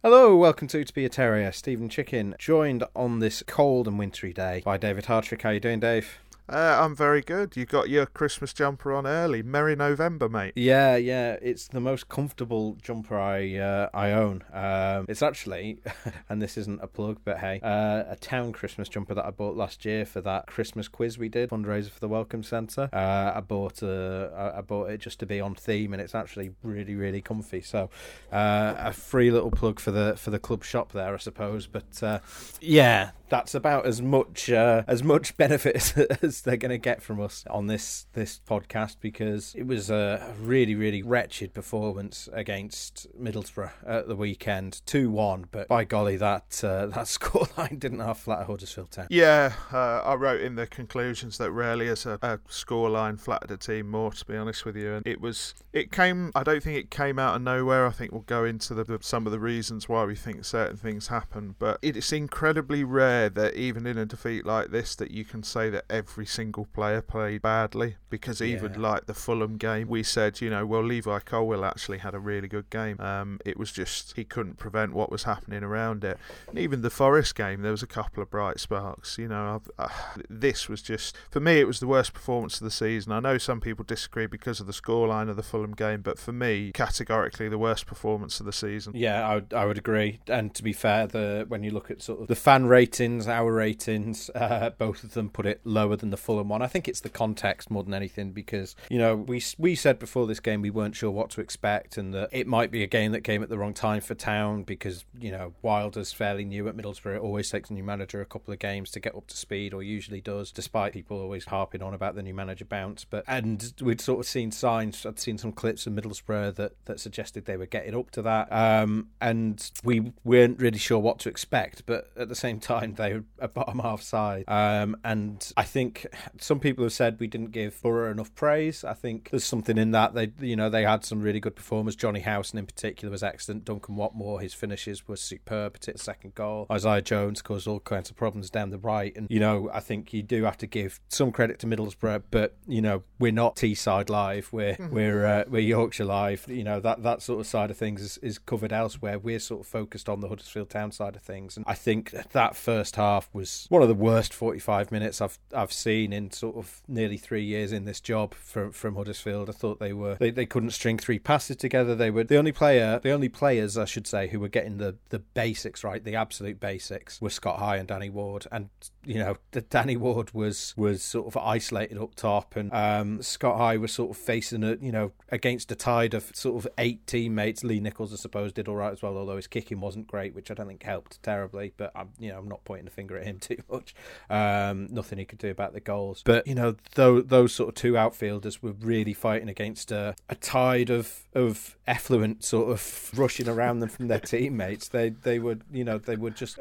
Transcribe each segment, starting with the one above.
Hello, welcome to To Be a Terrier. Steven Chicken, joined on this cold and wintry day by David Hartrick. How are you doing, Dave? Uh, I'm very good. You got your Christmas jumper on early. Merry November, mate. Yeah, yeah. It's the most comfortable jumper I uh, I own. Um, it's actually, and this isn't a plug, but hey, uh, a town Christmas jumper that I bought last year for that Christmas quiz we did fundraiser for the Welcome Centre. Uh, I bought uh, I bought it just to be on theme, and it's actually really really comfy. So uh, a free little plug for the for the club shop there, I suppose. But yeah, that's about as much uh, as much benefit as, they're going to get from us on this this podcast because it was a really really wretched performance against Middlesbrough at the weekend, two one. But by golly, that uh, that scoreline didn't have flat Huddersfield Town. Yeah, uh, I wrote in the conclusions that rarely has a, a scoreline flattered a team more. To be honest with you, and it was it came. I don't think it came out of nowhere. I think we'll go into the, the some of the reasons why we think certain things happen, but it's incredibly rare that even in a defeat like this that you can say that every single player played badly because even Yeah. like the Fulham game we said you know well Levi Colwill actually had a really good game um, it was just he couldn't prevent what was happening around it and even the Forest game there was a couple of bright sparks you know I've, uh, this was just for me it was the worst performance of the season I know some people disagree because of the scoreline of the Fulham game but for me categorically the worst performance of the season Yeah, I would, I would agree. And to be fair, the when you look at sort of the fan ratings, our ratings, uh, both of them put it lower than the Fulham one. I think it's the context more than anything because you know we we said before this game we weren't sure what to expect and that it might be a game that came at the wrong time for Town because you know Wilder's fairly new at Middlesbrough. It always takes a new manager a couple of games to get up to speed, or usually does, despite people always harping on about the new manager bounce. But and we'd sort of seen signs. I'd seen some clips of Middlesbrough that that suggested they were getting up to that. Um, and we weren't really sure what to expect, but at the same time, they were a bottom half side. Um, and I think some people have said we didn't give Borough enough praise. I think there's something in that. They, you know, they had some really good performers. Johnny Howson in particular was excellent. Duncan Watmore, his finishes were superb, particularly the second goal. Isaiah Jones caused all kinds of problems down the right. And, you know, I think you do have to give some credit to Middlesbrough, but, you know, we're not Teesside Live. We're, we're, uh, we're Yorkshire Live. You know, that, that sort of side of things is, is covered elsewhere. We're sort of focused on the Huddersfield Town side of things. And I think that, that first half was one of the worst 45 minutes I've I've seen in sort of nearly three years in this job from from Huddersfield. I thought they were they, they couldn't string three passes together. They were the only player the only players I should say who were getting the the basics right, the absolute basics were Scott High and Danny Ward. And you know, Danny Ward was was sort of isolated up top and um, Scott High was sort of facing a you know against a tide of sort of eight teammates. Lee Nicholls I suppose did all right as well, although his kicking wasn't great, which I don't think helped terribly. But I'm you know I'm not pointing the finger at him too much. Um, nothing he could do about the goals. But you know those those sort of two outfielders were really fighting against a, a tide of of effluent sort of rushing around them from their teammates. They they would you know they would just.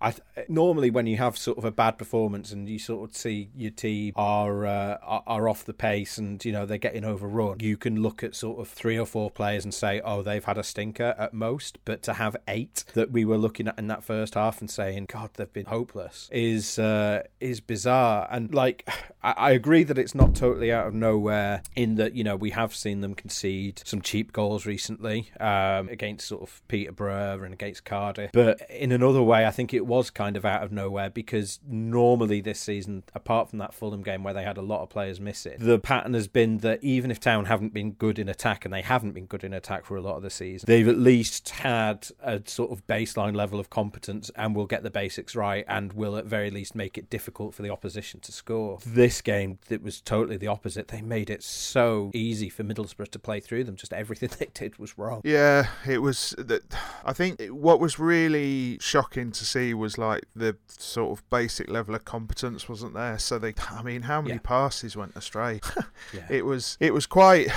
I normally when you have sort of a bad performance and you sort of see your team are uh, are are off the pace and you know they're getting overrun, you can look at sort of three or four players and say, oh, they've had a stinker at most. But to have eight that we were looking at in that first half and saying, God, they've been hopeless is uh, is bizarre. And like, I, I agree that it's not totally out of nowhere in that you know we have seen them concede some cheap goals recently um, against sort of Peterborough and against Cardiff. But in another way, I think it was kind of out of nowhere because normally this season, apart from that Fulham game where they had a lot of players missing, the pattern has been that even if Town haven't been good in attack, and they haven't been good in attack for a lot of the season, they've at least had a sort of baseline level of competence and will get the basics right and will at very least make it difficult for the opposition to score. This game, it was totally the opposite. They made it so easy for Middlesbrough to play through them. Just everything they did was wrong. Yeah, it was. That I think what was really shocking to see was like the sort of basic level of competence wasn't there. So they, I mean, how many Yeah. passes went astray? Yeah. It was, it was quite.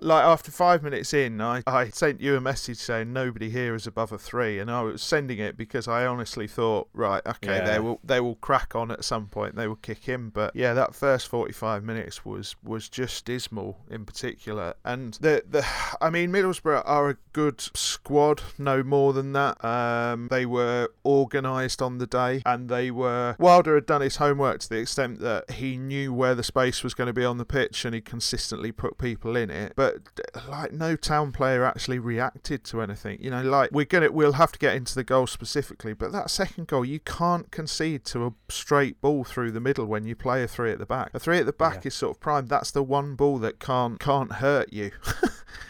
like after five minutes in, I, I sent you a message saying nobody here is above a three, and I was sending it because I honestly thought, right, okay, Yeah. they will they will crack on at some point, they will kick in. But yeah, that first forty five minutes was was just dismal in particular, and the the I mean Middlesbrough are a good squad, no more than that. Um, they were organised on the day, and they were Wilder had done his homework to the extent that he knew where the space was going to be on the pitch, and he consistently put people in it. But like no town player actually reacted to anything. You know, like we're gonna we'll have to get into the goal specifically, but that second goal you can't concede to a straight ball through the middle when you play a three at the back. A three at the back Yeah. is sort of prime. That's the one ball that can't can't hurt you.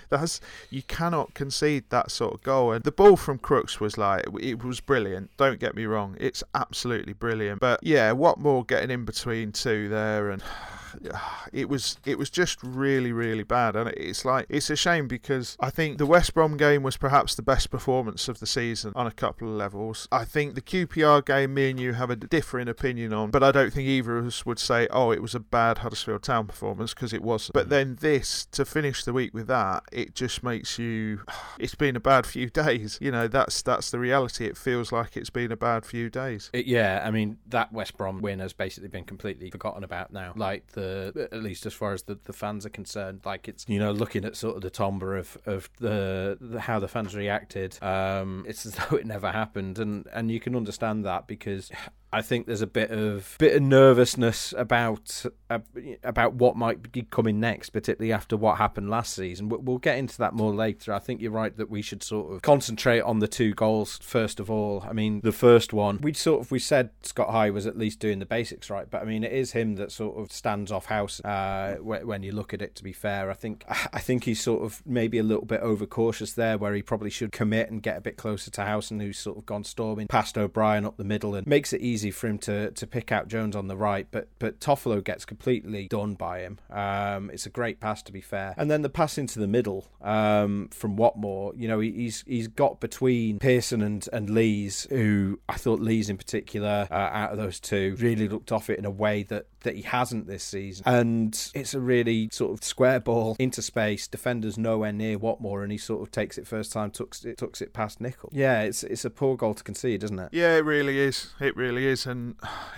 That's you cannot concede that sort of goal. And the ball from Crooks was like it was brilliant. Don't get me wrong, it's absolutely brilliant. But yeah, Watmore getting in between two there and. It was it was just really really bad, and it's like it's a shame because I think the West Brom game was perhaps the best performance of the season on a couple of levels. I think the QPR game, me and you have a differing opinion on, but I don't think either of us would say, oh, it was a bad Huddersfield Town performance because it wasn't. But then this to finish the week with that, it just makes you. It's been a bad few days. You know, that's that's the reality. It feels like it's been a bad few days. It- yeah, I mean that West Brom win has basically been completely forgotten about now. Like the at least as far as the, the fans are concerned, like it's you know looking at sort of the tomber of of the, the how the fans reacted. Um, it's as though it never happened, and and you can understand that because. I think there's a bit of bit of nervousness about uh, about what might be coming next, particularly after what happened last season. But we'll get into that more later. I think you're right that we should sort of concentrate on the two goals first of all. I mean, the first one we sort of we said Scott High was at least doing the basics right, but I mean it is him that sort of stands off house uh, wh- when you look at it. To be fair, I think I think he's sort of maybe a little bit overcautious there, where he probably should commit and get a bit closer to Howson, who's sort of gone storming past O'Brien up the middle and makes it easy for him to to pick out Jones on the right. But but Toffolo gets completely done by him. Um, it's a great pass to be fair, and then the pass into the middle um, from Watmore. You know he, he's he's got between Pearson and and Lees, who I thought Lees in particular uh, out of those two really looked off it in a way that that he hasn't this season. And it's a really sort of square ball into space. Defenders nowhere near Watmore, and he sort of takes it first time, tucks it, tucks it past Nickel. Yeah, it's it's a poor goal to concede, isn't it? Yeah, it really is. It really is, and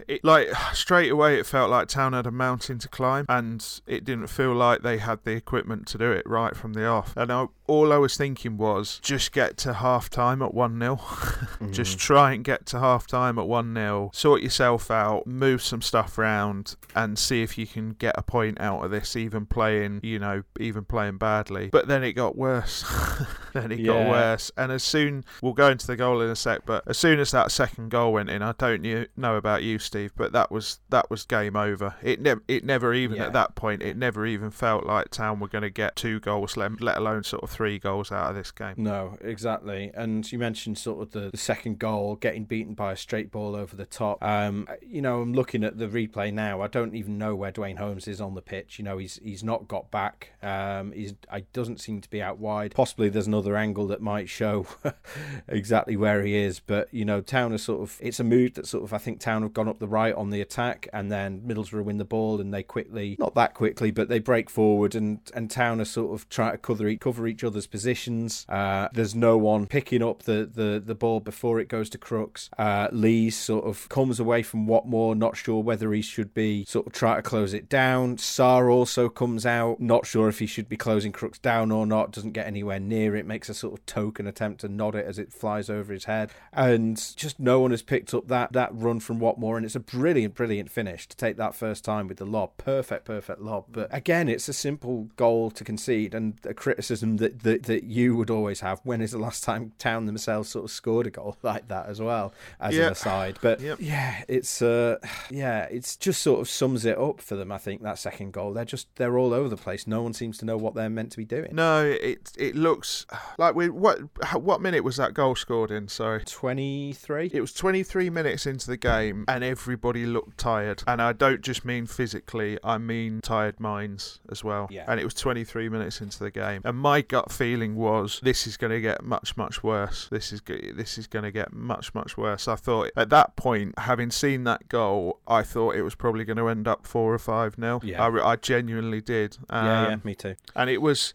it like straight away it felt like Town had a mountain to climb, and it didn't feel like they had the equipment to do it right from the off. And I, all I was thinking was just get to half time at one 0 Just mm-hmm. try and get to half time at one 0 Sort yourself out, move some stuff around, and see if you can get a point out of this. Even playing, you know, even playing badly. But then it got worse. then it got worse, and as soon we'll go into the goal in a sec, but as soon as that second goal went in, I don't you know about you, Steve, but that was that was game over. It never it never even Yeah. at that point it never even felt like Town were going to get two goals, let, let alone sort of three goals out of this game. No, exactly. And you mentioned sort of the, the second goal, getting beaten by a straight ball over the top. Um, you know, I'm looking at the replay now. I don't even know where Duane Holmes is on the pitch. You know, he's he's not got back. Um, he's I doesn't seem to be out wide. Possibly there's another angle that might show exactly where he is. But you know, Town is sort of it's a mood that sort of I think Town have gone up the right on the attack, and then Middlesbrough win the ball, and they quickly not that quickly, but they break forward, and and Town are sort of trying to cover each, cover each other's positions. Uh, there's no one picking up the, the, the ball before it goes to Crooks. Uh, Lee sort of comes away from Watmore, not sure whether he should be sort of try to close it down. Sarr also comes out, not sure if he should be closing Crooks down or not. Doesn't get anywhere near it. Makes a sort of token attempt to nod it as it flies over his head, and just no one has picked up that that run from Watmore, and it's a brilliant, brilliant finish to take that first time with the lob. Perfect, perfect lob. But again, it's a simple goal to concede, and a criticism that, that that you would always have. When is the last time Town themselves sort of scored a goal like that as well as Yeah. an aside? But Yep. yeah, it's uh, yeah, it's just sort of sums it up for them. I think that second goal, they're just they're all over the place. No one seems to know what they're meant to be doing. No, it it looks like we what what minute was that goal scored in? Sorry. 23. It was 23 minutes into the game, and everybody looked tired. And I don't just mean physically; I mean tired minds as well. Yeah. And it was 23 minutes into the game, and my gut feeling was this is going to get much, much worse. This is this is going to get much, much worse. I thought at that point, having seen that goal, I thought it was probably going to end up four or five nil. Yeah. I, I genuinely did. Um, yeah, yeah, me too. and it was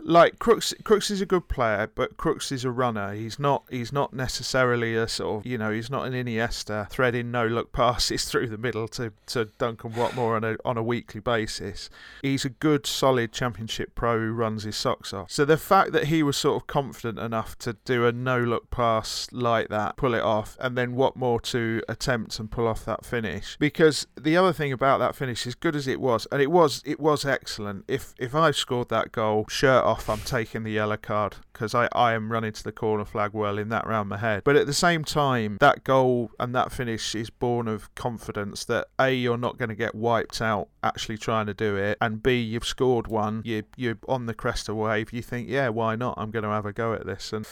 like Crooks. Crooks is a good player, but Crooks is a runner. He's not. He's not necessarily a sort of. You know, he's not an Iniesta threading no look passes through the middle to, to Duncan Watmore on a on a weekly basis. He's a good, solid Championship pro who runs his socks off. So the fact that he was sort of confident enough to do a no look pass like that, pull it off, and then Watmore to attempt and pull off that finish. Because the other thing about that finish, as good as it was, and it was it was excellent. If if I scored that goal, shirt off, I'm taking the yellow card because I, I am running to the corner flag whirling that round my head. But at the same time, that goal and that finish is born of confidence that A, you're not going to get wiped out actually trying to do it, and B, you've scored one, you, you're on the crest of wave, you think, yeah, why not? I'm going to have a go at this. And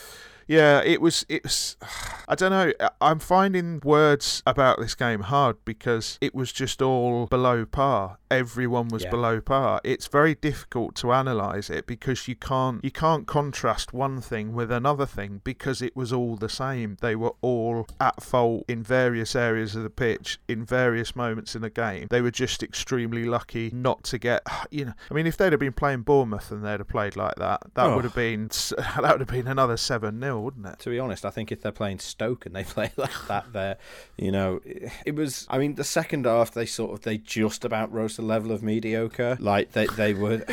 yeah, it was. It was. I don't know. I'm finding words about this game hard because it was just all below par. Everyone was Yeah. below par. It's very difficult to analyze it because you can't you can't contrast one thing with another thing because it was all the same. They were all at fault in various areas of the pitch in various moments in the game. They were just extremely lucky not to get. You know, I mean, if they'd have been playing Bournemouth and they'd have played like that, that Oh. would have oh. been that would have been another seven 0 wouldn't it? To be honest, I think if they're playing Stoke and they play like that, there, you know, it was. I mean, the second half they sort of they just about rose to the level of mediocre. Like they they were,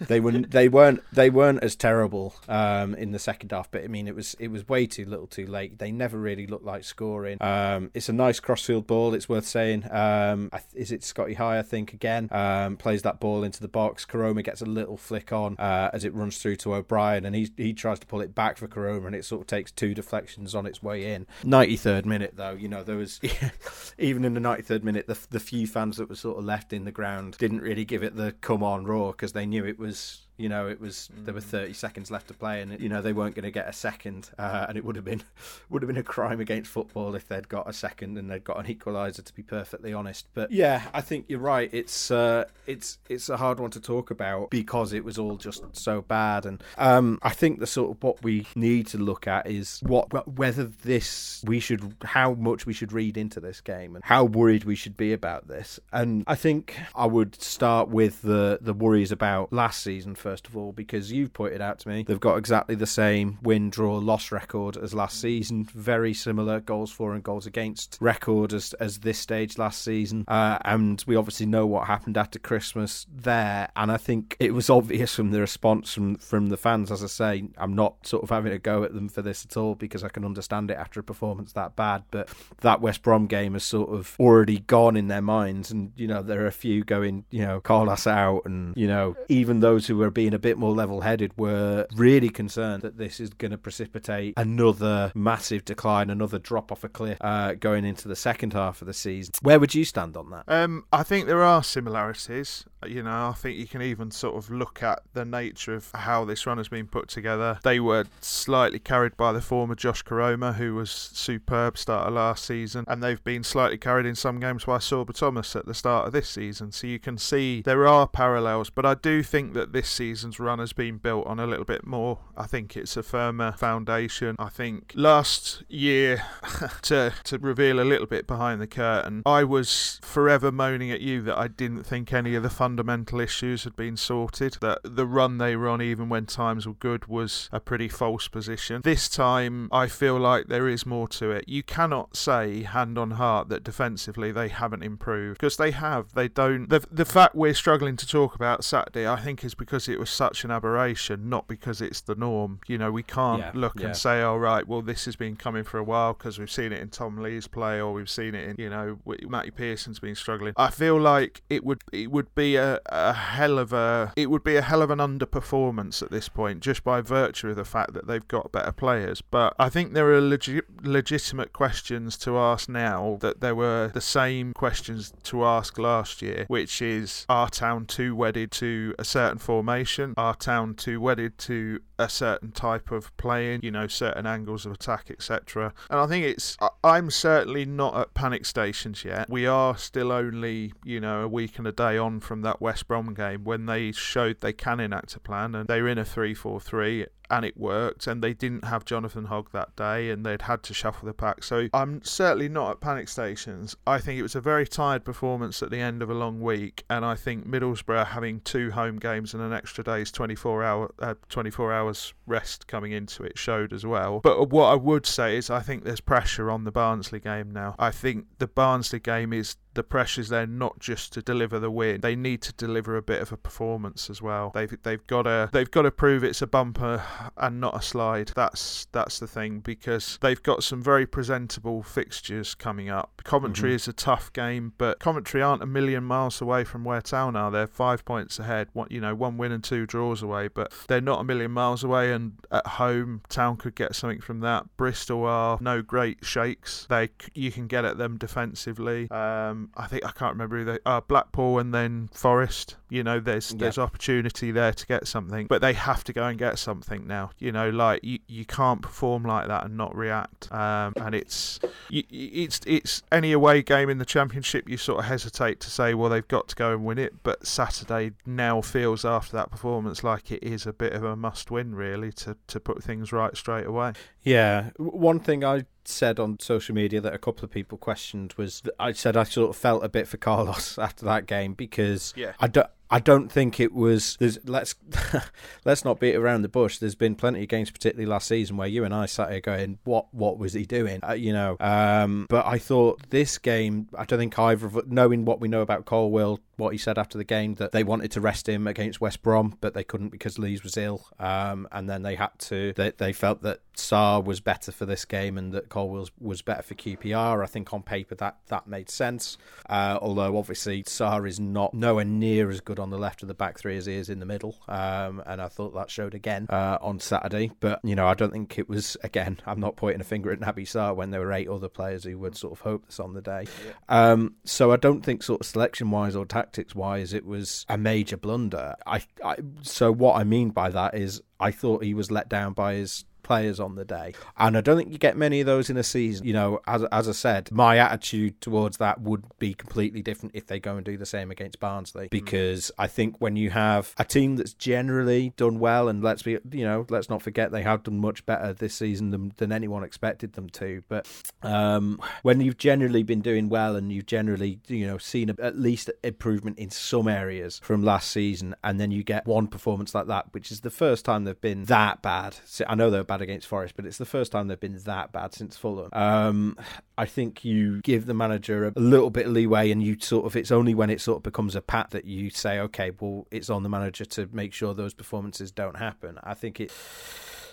they were they weren't they weren't as terrible um, in the second half. But I mean, it was it was way too little, too late. They never really looked like scoring. Um, it's a nice crossfield ball. It's worth saying. Um, is it Scotty High? I think again um, plays that ball into the box. Koroma gets a little flick on uh, as it runs through to O'Brien, and he he tries to pull it back for Koroma, and it sort of takes two deflections on its way in. 93rd minute though, you know there was even in the 93rd minute, the the few fans that were sort of left in the ground didn't really give it the come on roar because they knew it was you know, it was there were 30 seconds left to play, and you know they weren't going to get a second, uh, and it would have been would have been a crime against football if they'd got a second and they'd got an equaliser. To be perfectly honest, but yeah, I think you're right. It's uh, it's it's a hard one to talk about because it was all just so bad, and um, I think the sort of what we need to look at is what whether this we should how much we should read into this game and how worried we should be about this. And I think I would start with the the worries about last season first of all, because you've pointed out to me they've got exactly the same win, draw, loss record as last season. Very similar goals for and goals against record as as this stage last season. Uh, and we obviously know what happened after Christmas there. And I think it was obvious from the response from from the fans. As I say, I'm not sort of having a go at them for this at all because I can understand it after a performance that bad. But that West Brom game has sort of already gone in their minds, and you know there are a few going, you know, call us out, and you know even those who were being a bit more level-headed were really concerned that this is going to precipitate another massive decline, another drop off a cliff uh, going into the second half of the season. Where would you stand on that? Um, I think there are similarities. You know, I think you can even sort of look at the nature of how this run has been put together. They were slightly carried by the former Josh Koroma, who was superb starter last season, and they've been slightly carried in some games by Sorba Thomas at the start of this season. So you can see there are parallels, but I do think that this season's run has been built on a little bit more. I think it's a firmer foundation. I think last year, to to reveal a little bit behind the curtain, I was forever moaning at you that I didn't think any of the fundamental issues had been sorted. That the run they were on, even when times were good, was a pretty false position. This time, I feel like there is more to it. You cannot say hand on heart that defensively they haven't improved because they have. They don't. The the fact we're struggling to talk about Saturday, I think, is because it was such an aberration, not because it's the norm. You know, we can't Yeah, look yeah. and say, "Oh right, well this has been coming for a while because we've seen it in Tom Lee's play or we've seen it in you know Matty Pearson's been struggling." I feel like it would it would be a, a hell of a it would be a hell of an underperformance at this point, just by virtue of the fact that they've got better players. But I think there are legit, legitimate questions to ask now that there were the same questions to ask last year, which is: Are Town too wedded to a certain formation? Are Town too wedded to a certain type of playing? You know, certain angles of attack, etc. And I think it's I'm certainly not at panic stations yet. We are still only you know a week and a day on from that West Brom game when they showed they can enact a plan and they're in a 3-4-3 and it worked and they didn't have Jonathan Hogg that day and they'd had to shuffle the pack. So I'm certainly not at panic stations. I think it was a very tired performance at the end of a long week and I think Middlesbrough having two home games and an extra day's 24 hour uh, 24 hours rest coming into it showed as well. But what I would say is I think there's pressure on the Barnsley game now. I think the Barnsley game is the pressure's there not just to deliver the win. They need to deliver a bit of a performance as well. They've they've got to they've got to prove it's a bumper and not a slide. That's that's the thing because they've got some very presentable fixtures coming up. Coventry mm-hmm. is a tough game, but Coventry aren't a million miles away from where Town are. They're five points ahead. One, you know, one win and two draws away, but they're not a million miles away. And at home, Town could get something from that. Bristol are no great shakes. They you can get at them defensively. Um, I think I can't remember who they are. Uh, Blackpool and then Forest. You know, there's yeah. there's opportunity there to get something, but they have to go and get something now. You know, like you, you can't perform like that and not react. Um, and it's you, it's it's any away game in the championship. You sort of hesitate to say, well, they've got to go and win it. But Saturday now feels after that performance like it is a bit of a must win, really, to to put things right straight away. Yeah, one thing I said on social media that a couple of people questioned was I said I sort of felt a bit for Carlos after that game because yeah. I don't I don't think it was. There's, let's let's not beat around the bush. There's been plenty of games, particularly last season, where you and I sat here going, "What what was he doing?" Uh, you know. Um, but I thought this game. I don't think either of knowing what we know about Colwill, what he said after the game that they wanted to rest him against West Brom, but they couldn't because Lees was ill. Um, and then they had to. They, they felt that Sarr was better for this game and that Colwill was better for QPR. I think on paper that that made sense. Uh, although obviously Sarr is not nowhere near as good on the left of the back three as he is in the middle. Um, and I thought that showed again uh, on Saturday. But, you know, I don't think it was, again, I'm not pointing a finger at Naby Sarr when there were eight other players who would sort of hope this on the day. Yeah. Um, so I don't think, sort of selection wise or tactics wise, it was a major blunder. I, I So what I mean by that is I thought he was let down by his players on the day. And I don't think you get many of those in a season. You know, as, as I said, my attitude towards that would be completely different if they go and do the same against Barnsley. Mm. Because I think when you have a team that's generally done well, and let's be, you know, let's not forget they have done much better this season than, than anyone expected them to. But um, when you've generally been doing well and you've generally, you know, seen a, at least improvement in some areas from last season, and then you get one performance like that, which is the first time they've been that bad. I know they're bad against Forest, but it's the first time they've been that bad since Fulham. Um, I think you give the manager a little bit of leeway, and you sort of it's only when it sort of becomes a pat that you say, okay, well, it's on the manager to make sure those performances don't happen. I think it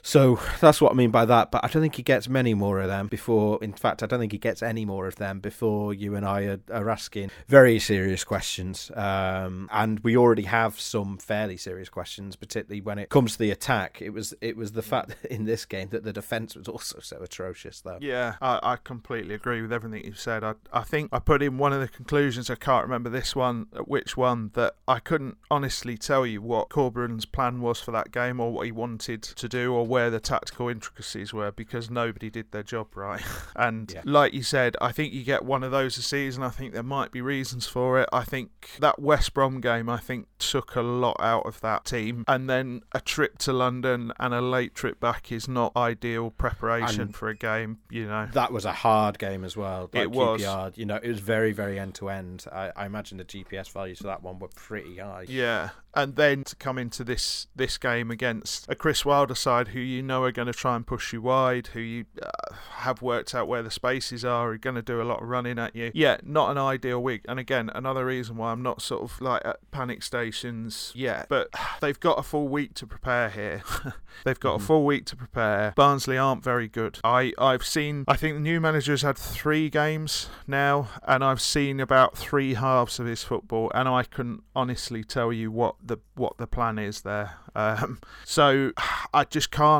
so that's what I mean by that. But I don't think he gets many more of them before. In fact, I don't think he gets any more of them before you and I are, are asking very serious questions. Um, and we already have some fairly serious questions, particularly when it comes to the attack. It was it was the fact in this game that the defense was also so atrocious, though. Yeah, I, I completely agree with everything you've said. I I think I put in one of the conclusions. I can't remember this one, which one that I couldn't honestly tell you what Corberan's plan was for that game or what he wanted to do or where the tactical intricacies were because nobody did their job right. and yeah. like you said, I think you get one of those a season. I think there might be reasons for it. I think that West Brom game, I think, took a lot out of that team. And then a trip to London and a late trip back is not ideal preparation and for a game, you know. That was a hard game as well. Like it was. QPR, you know, it was very, very end to end. I imagine the GPS values for that one were pretty high. Yeah. And then to come into this this game against a Chris Wilder side who you know are going to try and push you wide, who you uh, have worked out where the spaces are, are going to do a lot of running at you. Yeah, not an ideal week. And again, another reason why I'm not sort of like at panic stations yet. But they've got a full week to prepare here. they've got mm-hmm. a full week to prepare. Barnsley aren't very good. I I've seen. I think the new manager's had three games now, and I've seen about three halves of his football, and I can honestly tell you what the what the plan is there. Um, so I just can't,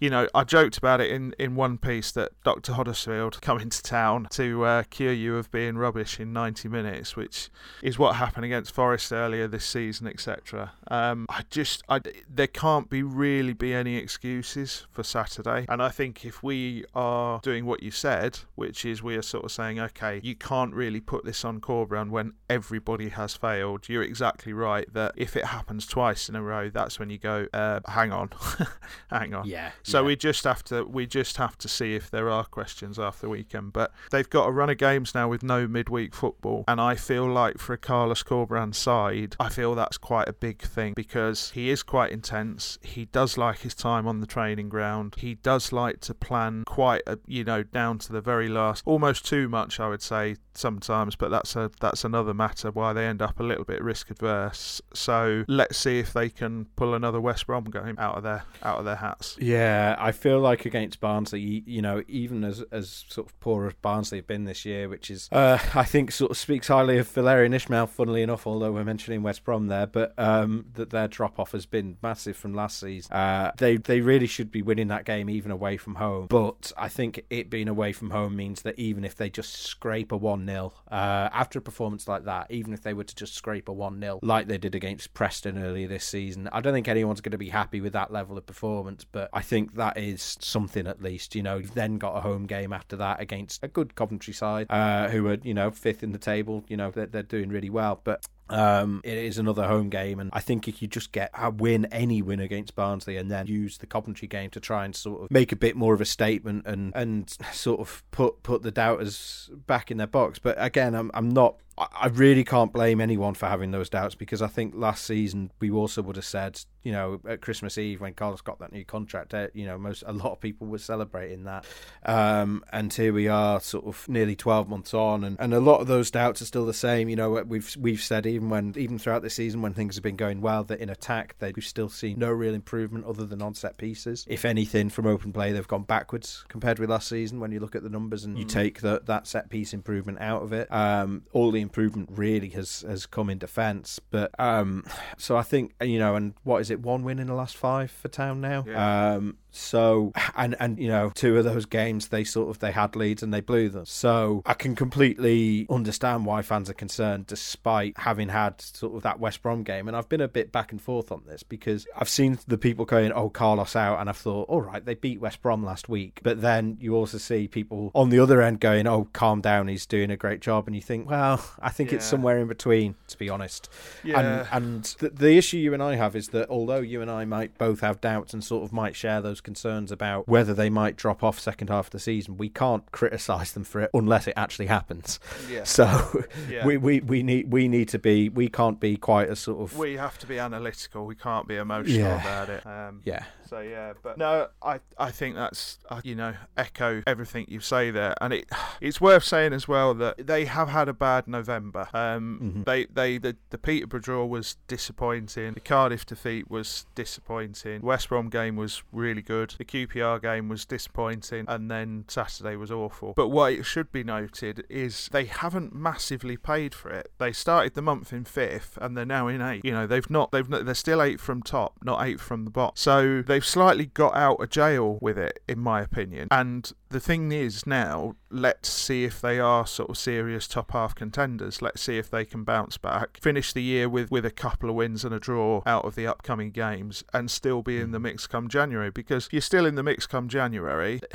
you know, I joked about it in, in one piece that Dr. Huddersfield coming to town to uh, cure you of being rubbish in 90 minutes, which is what happened against Forest earlier this season, etc. Um, I just, I, there can't be really be any excuses for Saturday. And I think if we are doing what you said, which is we are sort of saying, okay, you can't really put this on Corberán when everybody has failed. You're exactly right that if it happens twice in a row, that's when you go, uh, hang on, hang on. Yeah. So yeah. we just have to we just have to see if there are questions after the weekend. But they've got a run of games now with no midweek football, and I feel like for a Carlos Corberán side, I feel that's quite a big thing because he is quite intense. He does like his time on the training ground. He does like to plan quite, a, you know, down to the very last, almost too much, I would say sometimes. But that's a that's another matter why they end up a little bit risk adverse. So let's see if they can pull another West Brom game out of their out of their Yeah, I feel like against Barnsley, you know, even as as sort of poor as Barnsley have been this year, which is uh, I think sort of speaks highly of Valérien Ismaël. Funnily enough, although we're mentioning West Brom there, but um, that their drop off has been massive from last season. Uh, they they really should be winning that game even away from home. But I think it being away from home means that even if they just scrape a one 0 uh, after a performance like that, even if they were to just scrape a one 0 like they did against Preston earlier this season, I don't think anyone's going to be happy with that level of performance. But I think that is something at least. You know, you've then got a home game after that against a good Coventry side, uh, who are you know fifth in the table. You know, they're, they're doing really well, but um, it is another home game, and I think if you just get a win, any win against Barnsley, and then use the Coventry game to try and sort of make a bit more of a statement and and sort of put put the doubters back in their box. But again, I'm I'm not I really can't blame anyone for having those doubts because I think last season we also would have said, you know, at Christmas Eve when Carlos got that new contract, uh, you know, most a lot of people were celebrating that, um, and here we are, sort of nearly twelve months on, and, and a lot of those doubts are still the same. You know, we've we've said when even throughout the season when things have been going well that in attack they we've still seen no real improvement other than on set pieces. If anything, from open play they've gone backwards compared with last season when you look at the numbers and mm. you take the, that set piece improvement out of it. Um, all the improvement really has has come in defence. But um, so I think you know, and what is it? One win in the last five for Town now. Yeah. Um, so and and you know, two of those games they sort of they had leads and they blew them. So I can completely understand why fans are concerned, despite having had sort of that West Brom game. And I've been a bit back and forth on this because I've seen the people going, "Oh, Carlos out," and I've thought, "All right, they beat West Brom last week." But then you also see people on the other end going, "Oh, calm down, he's doing a great job," and you think, "Well, I think yeah. it's somewhere in between, to be honest." Yeah. And and the, the issue you and I have is that although you and I might both have doubts and sort of might share those concerns about whether they might drop off second half of the season, we can't criticise them for it unless it actually happens. Yeah. So yeah. we, we, we need we need to be we can't be quite as sort of we have to be analytical. We can't be emotional yeah. about it. Um, yeah. So yeah, but no, I I think that's uh, you know echo everything you say there, and it it's worth saying as well that they have had a bad November. Um, mm-hmm. they they the, the Peterborough draw was disappointing. The Cardiff defeat was disappointing. West Brom game was really good. The QPR game was disappointing, and then Saturday was awful. But what it should be noted is they haven't massively paid for it. They started the month in fifth, and they're now in eighth. You know they've not they've not, they're still eight from top, not eight from the bottom. So they they've slightly got out of jail with it, in my opinion. And the thing is now, let's see if they are sort of serious top half contenders. Let's see if they can bounce back, finish the year with, with a couple of wins and a draw out of the upcoming games, and still be in the hmm. mix come January. Because you're still in the mix come January.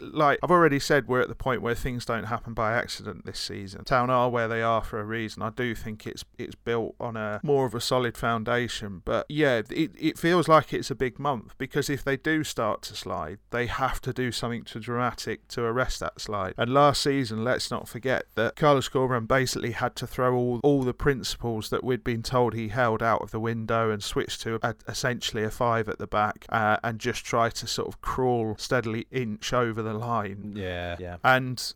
Like I've already said, we're at the point where things don't happen by accident this season. Town are where they are for a reason. I do think it's it's built on a more of a solid foundation. But yeah, it, it feels like it's a big month because if they do start to slide, they have to do something to dramatic to arrest that slide. And last season, let's not forget that Carlos Corberán basically had to throw all, all the principles that we'd been told he held out of the window and switch to a, essentially a five at the back uh, and just try to sort of crawl steadily inch over the line. Yeah, yeah. And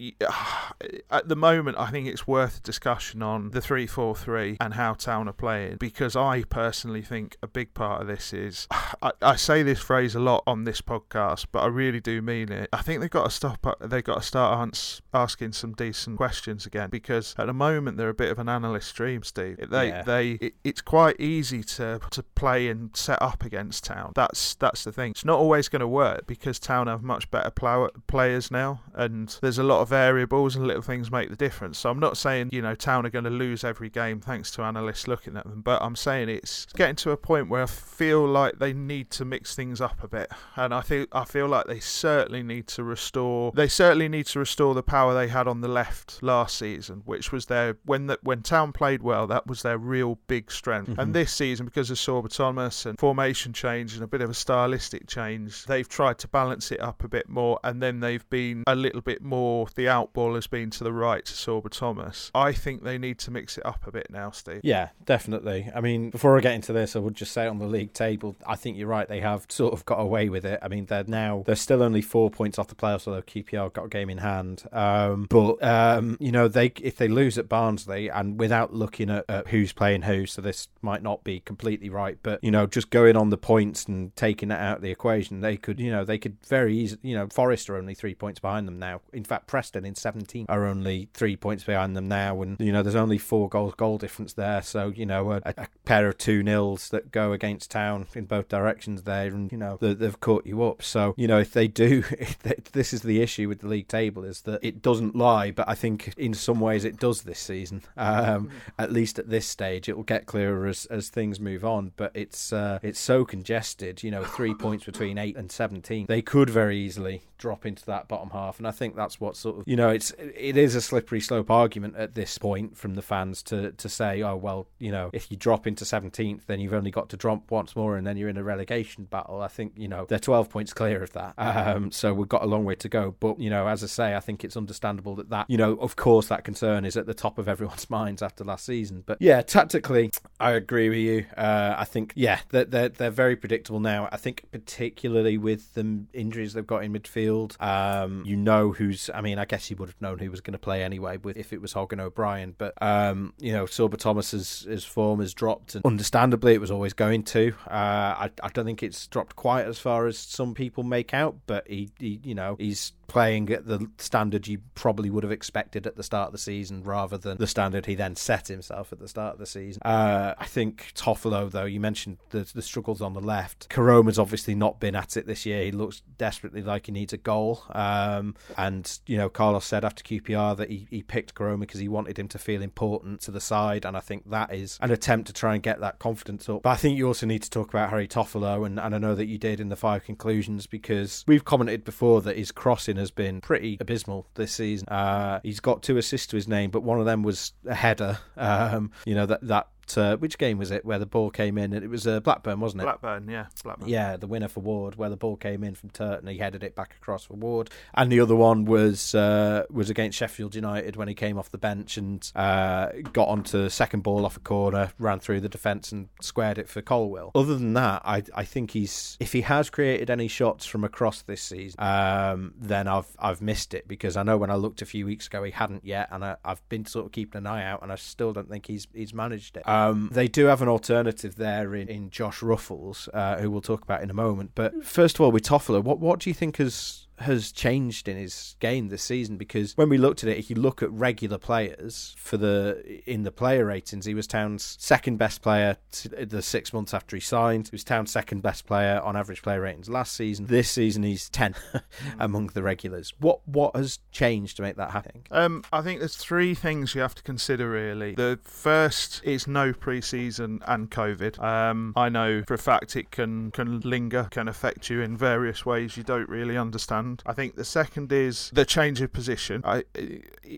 at the moment, I think it's worth a discussion on the 3 4 3 and how Town are playing because I personally think a big part of this is I, I say this phrase a lot on this podcast, but I really do mean it. I think they've got to stop, they've got to start ans- asking some decent questions again because at the moment they're a bit of an analyst dream, Steve. They, yeah. they, it, it's quite easy to, to play and set up against Town. That's, that's the thing. It's not always going to work because Town have much better plow- players now and there's a lot of variables and little things make the difference. So I'm not saying, you know, Town are going to lose every game thanks to analysts looking at them, but I'm saying it's getting to a point where I feel like they need to mix things up a bit. And I think I feel like they certainly need to restore they certainly need to restore the power they had on the left last season, which was their when the, when Town played well, that was their real big strength. Mm-hmm. And this season because of Sorba Thomas and formation change and a bit of a stylistic change, they've tried to balance it up a bit more and then they've been a little bit more the outball has been to the right to Sorba Thomas. I think they need to mix it up a bit now, Steve. Yeah, definitely. I mean, before I get into this, I would just say on the league table, I think you're right. They have sort of got away with it. I mean, they're now they're still only four points off the playoffs, although QPR got a game in hand. Um, but um, you know, they if they lose at Barnsley and without looking at, at who's playing who, so this might not be completely right, but you know, just going on the points and taking it out of the equation, they could, you know, they could very easily, you know, Forest are only three points behind them now. In fact, Preston in 17 are only three points behind them now, and you know, there's only four goals goal difference there. So you know, a, a pair of two nils that go against Town in both directions there, and you know, they, have caught you up. So you know, if they do, if they, this is the issue with the league table is that it doesn't lie, but I think in some ways it does this season. Um, at least at this stage, it will get clearer as, as things move on. But it's uh, it's so congested. You know, three points between eight and seventeen. They could very easily drop into that bottom half, and I think that's what sort of you know it's it is a slippery slope argument at this point from the fans to to say, oh well, you know, if you drop into seventeenth, then you've only got to drop once more, and then you're in a relegation battle. I think you know they're twelve points clear of that, um, so we've got a long way to go. But you know, as I say, I think it's understandable that that you know, of course, that concern is at the top of everyone's minds after last season. But yeah, tactically, I agree with you. Uh, I think yeah, they're, they're they're very predictable now. I think particularly with the injuries they've got in midfield, um, you know who's. I mean, I guess you would have known who was going to play anyway, with if it was Hogg and O'Brien. But um, you know, Sorba Thomas's his form has dropped, and understandably, it was always going to. Uh, I I don't think it's dropped quite as far as some people make out, but he, he you know he's playing at the standard you probably would have expected at the start of the season rather than the standard he then set himself at the start of the season. Uh, I think Toffolo, though, you mentioned the, the struggles on the left. Koroma's obviously not been at it this year. He looks desperately like he needs a goal. Um, and, you know, Carlos said after QPR that he, he picked Koroma because he wanted him to feel important to the side. And I think that is an attempt to try and get that confidence up. But I think you also need to talk about Harry Toffolo. And, and I know that you did in the five conclusions because we've commented before that his crossing has been pretty abysmal this season. Uh, he's got two assists to his name, but one of them was a header. Um, you know that that uh, which game was it where the ball came in? It was uh, Blackburn, wasn't it? Blackburn, yeah, Blackburn. Yeah, the winner for Ward, where the ball came in from Turton, he headed it back across for Ward, and the other one was uh, was against Sheffield United when he came off the bench and uh, got onto second ball off a corner, ran through the defence and squared it for Colwill. Other than that, I I think he's if he has created any shots from across this season, um, then I've I've missed it because I know when I looked a few weeks ago he hadn't yet, and I, have been sort of keeping an eye out, and I still don't think he's he's managed it. Um, they do have an alternative there in, in Josh Ruffels, uh, who we'll talk about in a moment. But first of all, with Toffolo, what what do you think has has changed in his game this season because when we looked at it, if you look at regular players for the in the player ratings, he was Town's second best player the six months after he signed. He was Town's second best player on average player ratings last season. This season, he's ten among the regulars. What what has changed to make that happen? Um, I think there's three things you have to consider really. The first is no preseason and COVID. Um, I know for a fact it can can linger, can affect you in various ways you don't really understand I think the second is the change of position. I,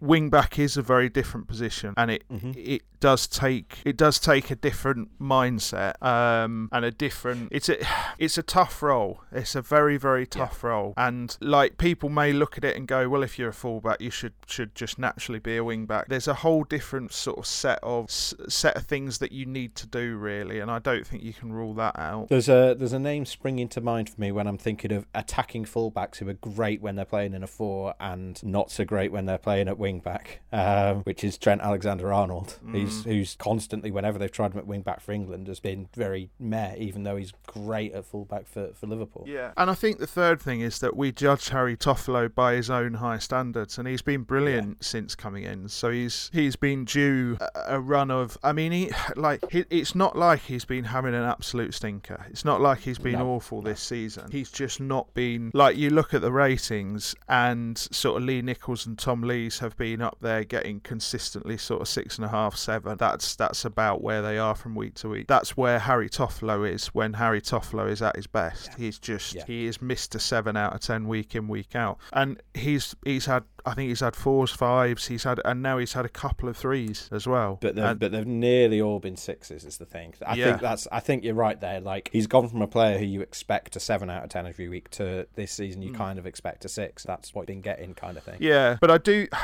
wing back is a very different position, and it mm-hmm. it does take it does take a different mindset um, and a different. It's a it's a tough role. It's a very very tough yeah. role, and like people may look at it and go, well, if you're a fullback, you should should just naturally be a wing back. There's a whole different sort of set of set of things that you need to do really, and I don't think you can rule that out. There's a there's a name springing to mind for me when I'm thinking of attacking fullbacks who are great when they're playing in a four and not so great when they're playing at wing back, um, which is Trent Alexander Arnold. Mm. He's Mm. who's constantly whenever they've tried him at wing back for England has been very meh, even though he's great at fullback for for Liverpool. Yeah, and I think the third thing is that we judge Harry Toffolo by his own high standards, and he's been brilliant yeah. since coming in. So he's he's been due a, a run of. I mean, he like he, it's not like he's been having an absolute stinker. It's not like he's been no. awful this season. He's just not been like you look at the ratings and sort of Lee Nicholls and Tom Lees have been up there getting consistently sort of six and a half, seven. That's that's about where they are from week to week. That's where Harry Toffolo is when Harry Toffolo is at his best. Yeah. He's just yeah. he is Mr. Seven out of ten week in week out, and he's he's had I think he's had fours, fives. He's had, and now he's had a couple of threes as well. But they've, and, but they've nearly all been sixes. Is the thing. I yeah. think that's. I think you're right there. Like he's gone from a player who you expect a seven out of ten every week to this season you mm. kind of expect a six. That's what you've been getting, kind of thing. Yeah, but I do.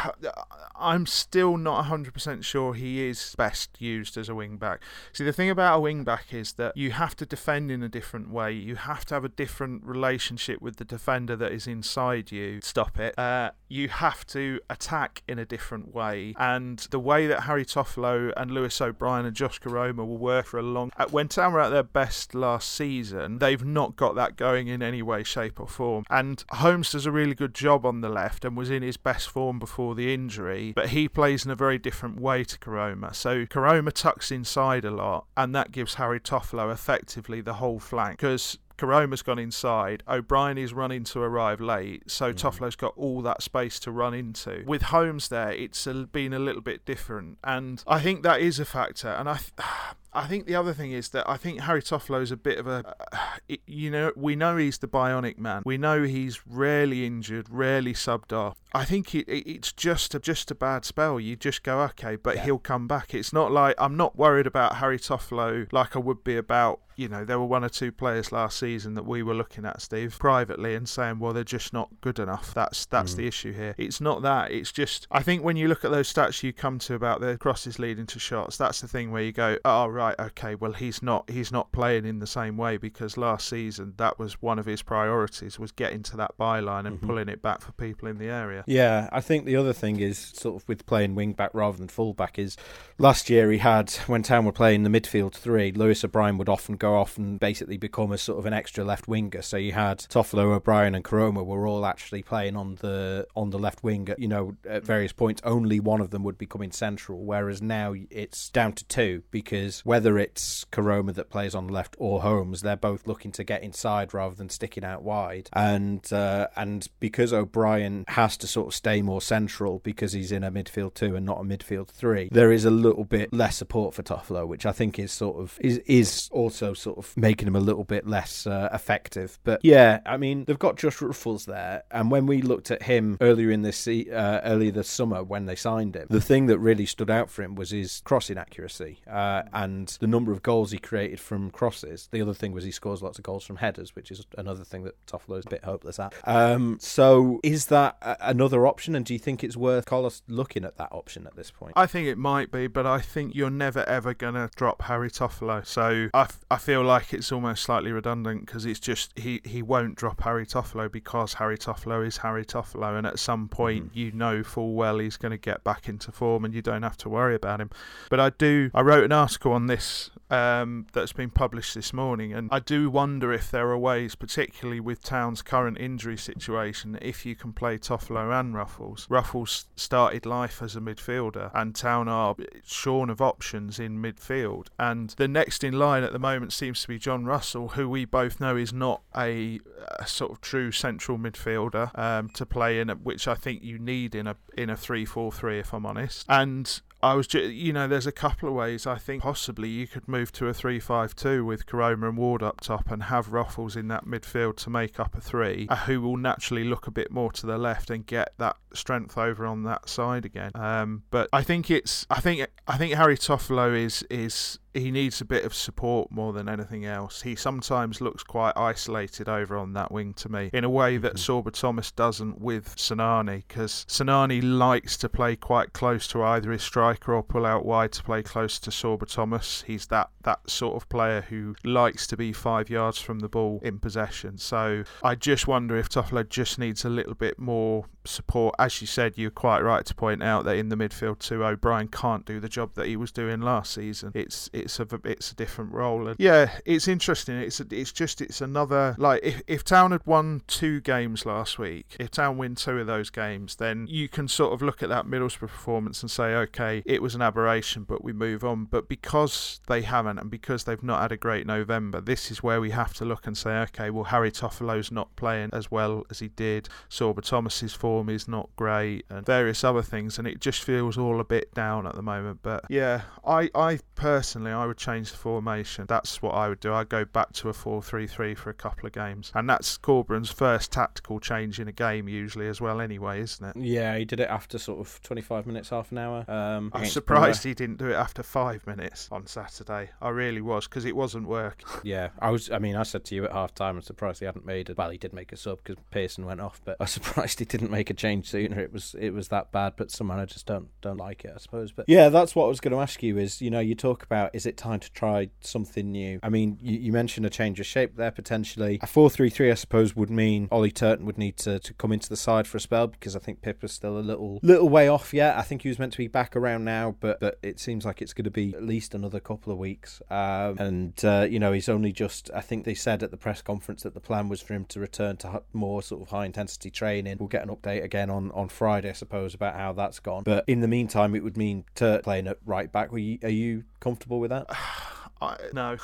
I'm still not 100 percent sure he is best used as a wing back. See, the thing about a wing back is that you have to defend in a different way. You have to have a different relationship with the defender that is inside you. Stop it. Uh, you have to attack in a different way. And the way that Harry Toffolo and Lewis O'Brien and Josh Koroma will work for a long. When Town were at their best last season, they've not got that going in any way, shape, or form. And Holmes does a really good job on the left and was in his best form before the injury, but he plays in a very different way to Koroma. So Koroma tucks inside a lot, and that gives Harry Toffolo effectively the whole flank because Koroma's gone inside. O'Brien is running to arrive late, so mm. Toffolo's got all that space to run into. With Holmes there, it's been a little bit different, and I think that is a factor. And I, th- I think the other thing is that I think Harry Toffolo is a bit of a, uh, you know, we know he's the bionic man. We know he's rarely injured, rarely subbed off. I think it, it's just a, just a bad spell. You just go okay, but yeah. he'll come back. It's not like I'm not worried about Harry Toffolo like I would be about you know, there were one or two players last season that we were looking at, Steve, privately and saying, well, they're just not good enough. That's that's mm. the issue here. It's not that. It's just I think when you look at those stats you come to about the crosses leading to shots, that's the thing where you go, oh right right, okay, well he's not he's not playing in the same way because last season that was one of his priorities was getting to that byline and mm-hmm. pulling it back for people in the area. Yeah, I think the other thing is sort of with playing wing back rather than full back is last year he had when Town were playing the midfield three, Lewis O'Brien would often go off and basically become a sort of an extra left winger. So you had Toffolo, O'Brien, and Koroma were all actually playing on the on the left wing. At, you know, at various points, only one of them would be coming central. Whereas now it's down to two because whether it's Koroma that plays on the left or Holmes, they're both looking to get inside rather than sticking out wide. And uh, and because O'Brien has to sort of stay more central because he's in a midfield two and not a midfield three, there is a little bit less support for Toffolo, which I think is sort of is is also sort of making him a little bit less uh, effective. But yeah, I mean they've got Josh Ruffels there, and when we looked at him earlier in this se- uh, earlier this summer when they signed him, the thing that really stood out for him was his crossing accuracy uh, and the number of goals he created from crosses. The other thing was he scores lots of goals from headers, which is another thing that Toffolo's a bit hopeless at. Um, so is that a- another option? And do you think it's worth Carlos looking at that option at this point? I think it might be, but I think you're never ever going to drop Harry Toffolo. So I, f- I feel like it's almost slightly redundant because it's just he, he won't drop Harry Toffolo because Harry Toffolo is Harry Toffolo. And at some point, mm. you know full well he's going to get back into form and you don't have to worry about him. But I do, I wrote an article on this um, that's been published this morning. And I do wonder if there are ways, particularly with Town's current injury situation, if you can play Toffolo and Ruffels. Ruffels started life as a midfielder, and Town are shorn of options in midfield. And the next in line at the moment seems to be John Russell, who we both know is not a, a sort of true central midfielder um, to play in, which I think you need in a in a three four three, if I'm honest. And I was, ju- you know, there's a couple of ways. I think possibly you could move to a three-five-two with Koroma and Ward up top and have Ruffels in that midfield to make up a three, uh, who will naturally look a bit more to the left and get that strength over on that side again. Um, but I think it's, I think, I think Harry Toffolo is is he needs a bit of support more than anything else. He sometimes looks quite isolated over on that wing to me, in a way that mm-hmm. Sorba Thomas doesn't with Sinani, because Sinani likes to play quite close to either his striker or pull out wide to play close to Sorba Thomas. He's that that sort of player who likes to be five yards from the ball in possession. So I just wonder if Toffolo just needs a little bit more support. As you said, you're quite right to point out that in the midfield too, O'Brien can't do the job that he was doing last season. It's it's a it's a different role. And yeah, it's interesting. It's a, it's just it's another like if if Town had won two games last week, if Town win two of those games, then you can sort of look at that Middlesbrough performance and say, okay, it was an aberration, but we move on. But because they haven't, and because they've not had a great November, this is where we have to look and say, okay, well Harry Toffolo's not playing as well as he did. Sorba Thomas's form is not great, and various other things, and it just feels all a bit down at the moment. But yeah, I I personally I would change the formation. That's what I would do. I'd go back to a 4 3 3 for a couple of games. And that's Corberan's first tactical change in a game, usually, as well, anyway, isn't it? Yeah, he did it after sort of 25 minutes, half an hour. Um, I'm surprised he didn't do it after five minutes on Saturday. I really was, because it wasn't working. Yeah, I was. I mean, I said to you at half time, I'm surprised he hadn't made it. Well, he did make a sub because Pearson went off, but I was surprised he didn't make a change sooner. It was it was that bad, but some managers don't don't like it, I suppose. But yeah, that's what I was going to ask you. Is you know, you talk about is it time to try something new. I mean, you, you mentioned a change of shape there potentially. A 4 3 3, I suppose, would mean Ollie Turton would need to, to come into the side for a spell because I think Pipa's still a little little way off yet. I think he was meant to be back around now, but, but it seems like it's going to be at least another couple of weeks. Um, and, uh, you know, he's only just, I think they said at the press conference that the plan was for him to return to more sort of high intensity training. We'll get an update again on, on Friday, I suppose, about how that's gone. But in the meantime, it would mean Turt playing at right back. Were you, are you comfortable with that? I, no.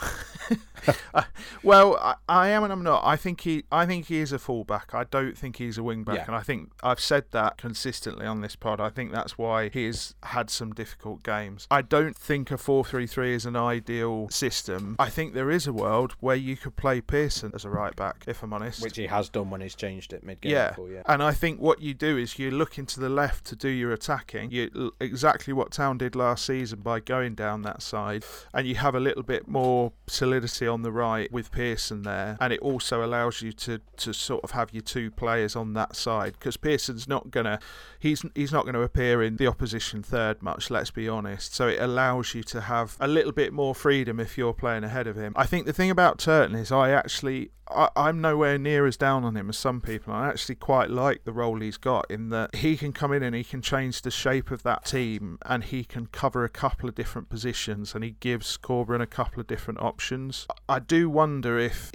well, I, I, am and I'm not. I think he, I think he is a fullback. I don't think he's a wing back, yeah. and I think I've said that consistently on this pod. I think that's why he has had some difficult games. I don't think a four-three-three is an ideal system. I think there is a world where you could play Pearson as a right back, if I'm honest. Which he has done when he's changed it mid game. Yeah. Before, yeah. And I think what you do is you look into the left to do your attacking. You exactly what Town did last season by going down that side, and you have a little bit more solidity on the right with Pearson there, and it also allows you to, to sort of have your two players on that side because Pearson's not gonna he's he's not going to appear in the opposition third much. Let's be honest. So it allows you to have a little bit more freedom if you're playing ahead of him. I think the thing about Turton is I actually I, am nowhere near as down on him as some people. I actually quite like the role he's got in that he can come in and he can change the shape of that team and he can cover a couple of different positions and he gives Corberan a couple of different options. I do wonder if,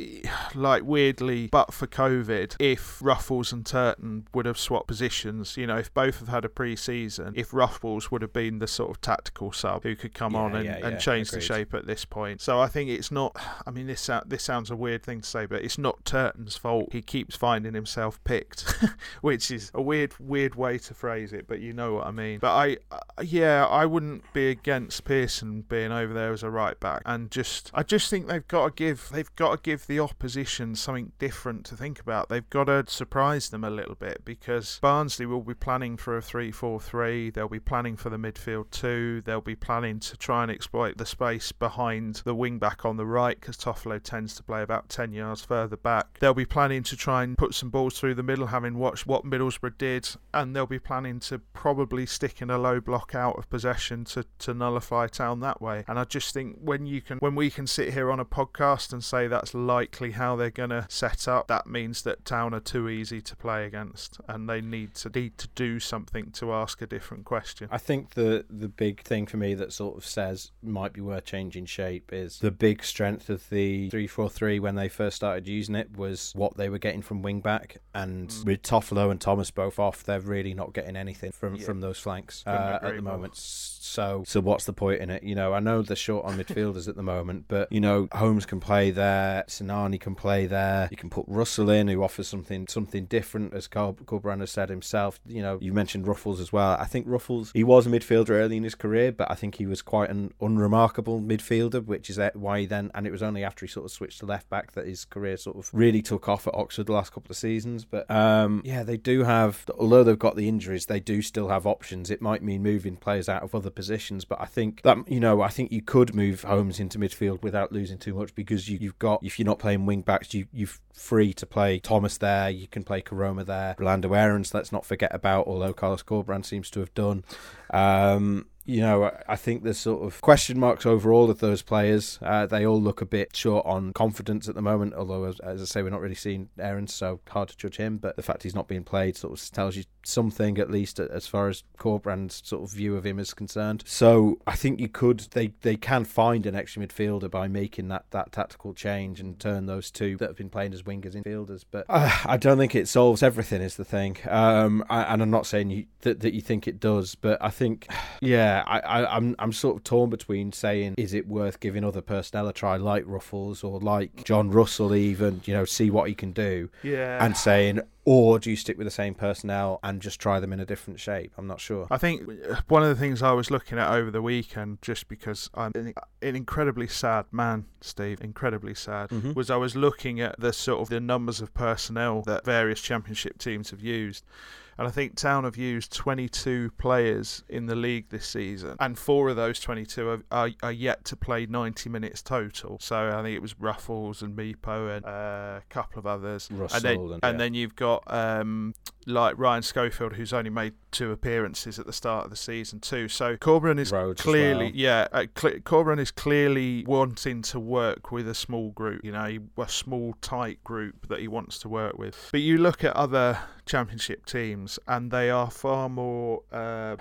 like weirdly, but for COVID, if Ruffels and Turton would have swapped positions, you know, if both have had a pre-season, if Ruffels would have been the sort of tactical sub who could come yeah, on and, yeah, and change Agreed. the shape at this point. So I think it's not. I mean, this this sounds a weird thing to say, but it's not Turton's fault. He keeps finding himself picked, which is a weird weird way to phrase it, but you know what I mean. But I, uh, yeah, I wouldn't be against Pearson being over there as a right back, and just I just think they've got to give they've got to give the opposition something different to think about. They've got to surprise them a little bit because Barnsley will be planning for a 3 4 3. They'll be planning for the midfield two. They'll be planning to try and exploit the space behind the wing back on the right because Toffolo tends to play about 10 yards further back. They'll be planning to try and put some balls through the middle, having watched what Middlesbrough did, and they'll be planning to probably stick in a low block out of possession to, to nullify Town that way. And I just think when you can, when we can sit here on a podcast and say that's likely how they're going to set up, that means that Town are too easy to play against, and they need to need to do something to ask a different question. I think the the big thing for me that sort of says might be worth changing shape is the big strength of the three four three when they first started using it was what they were getting from wing back, and mm. with Toffolo and Thomas both off, they're really not getting anything from yeah. from those flanks uh, at the moment. So so what's the point in it? You know, I know they're short on midfielders at the moment, but you know Holmes can play there, Sinani can play there. You can put Russell in, who offers something something different, as Carl has said himself. You know, you mentioned Ruffels as well. I think Ruffels he was a midfielder early in his career, but I think he was quite an unremarkable midfielder, which is why he then and it was only after he sort of switched to left back that his career sort of really took off at Oxford the last couple of seasons. But um, yeah, they do have although they've got the injuries, they do still have options. It might mean moving players out of other positions, but I think that you know I think you could move Holmes into midfield without losing too much because you, have got if you're not playing wing backs, you you're free to play Thomas there. You can play Koroma there. Rolando Aarons, let's not forget about, although Carlos Corberán seems to have done. Um, you know, I think there's sort of question marks over all of those players. Uh, they all look a bit short on confidence at the moment, although, as, as, I say, we're not really seeing Aaron, so hard to judge him. But the fact he's not being played sort of tells you something, at least as far as Corberan's sort of view of him is concerned. So I think you could, they, they can find an extra midfielder by making that, that tactical change and turn those two that have been playing as wingers in fielders. But uh, I don't think it solves everything, is the thing. Um, I, and I'm not saying you, that, that you think it does, but I think, yeah yeah, I, I, I'm I'm sort of torn between saying is it worth giving other personnel a try like Ruffels or like John Russell even you know see what he can do, yeah, and saying or do you stick with the same personnel and just try them in a different shape? I'm not sure. I think one of the things I was looking at over the weekend, just because I'm an incredibly sad man, Steve, incredibly sad, mm-hmm. was I was looking at the sort of the numbers of personnel that various championship teams have used. And I think Town have used 22 players in the league this season, and four of those 22 are, are, are yet to play 90 minutes total. So I think it was Ruffels and Mipo and uh, a couple of others. Russell and then, and, and then you've got um, like Ryan Schofield, who's only made two appearances at the start of the season too. So Corberán is Rhodes clearly, well. yeah, uh, cl- is clearly wanting to work with a small group. You know, a small tight group that he wants to work with. But you look at other championship teams, and they are far more, uh,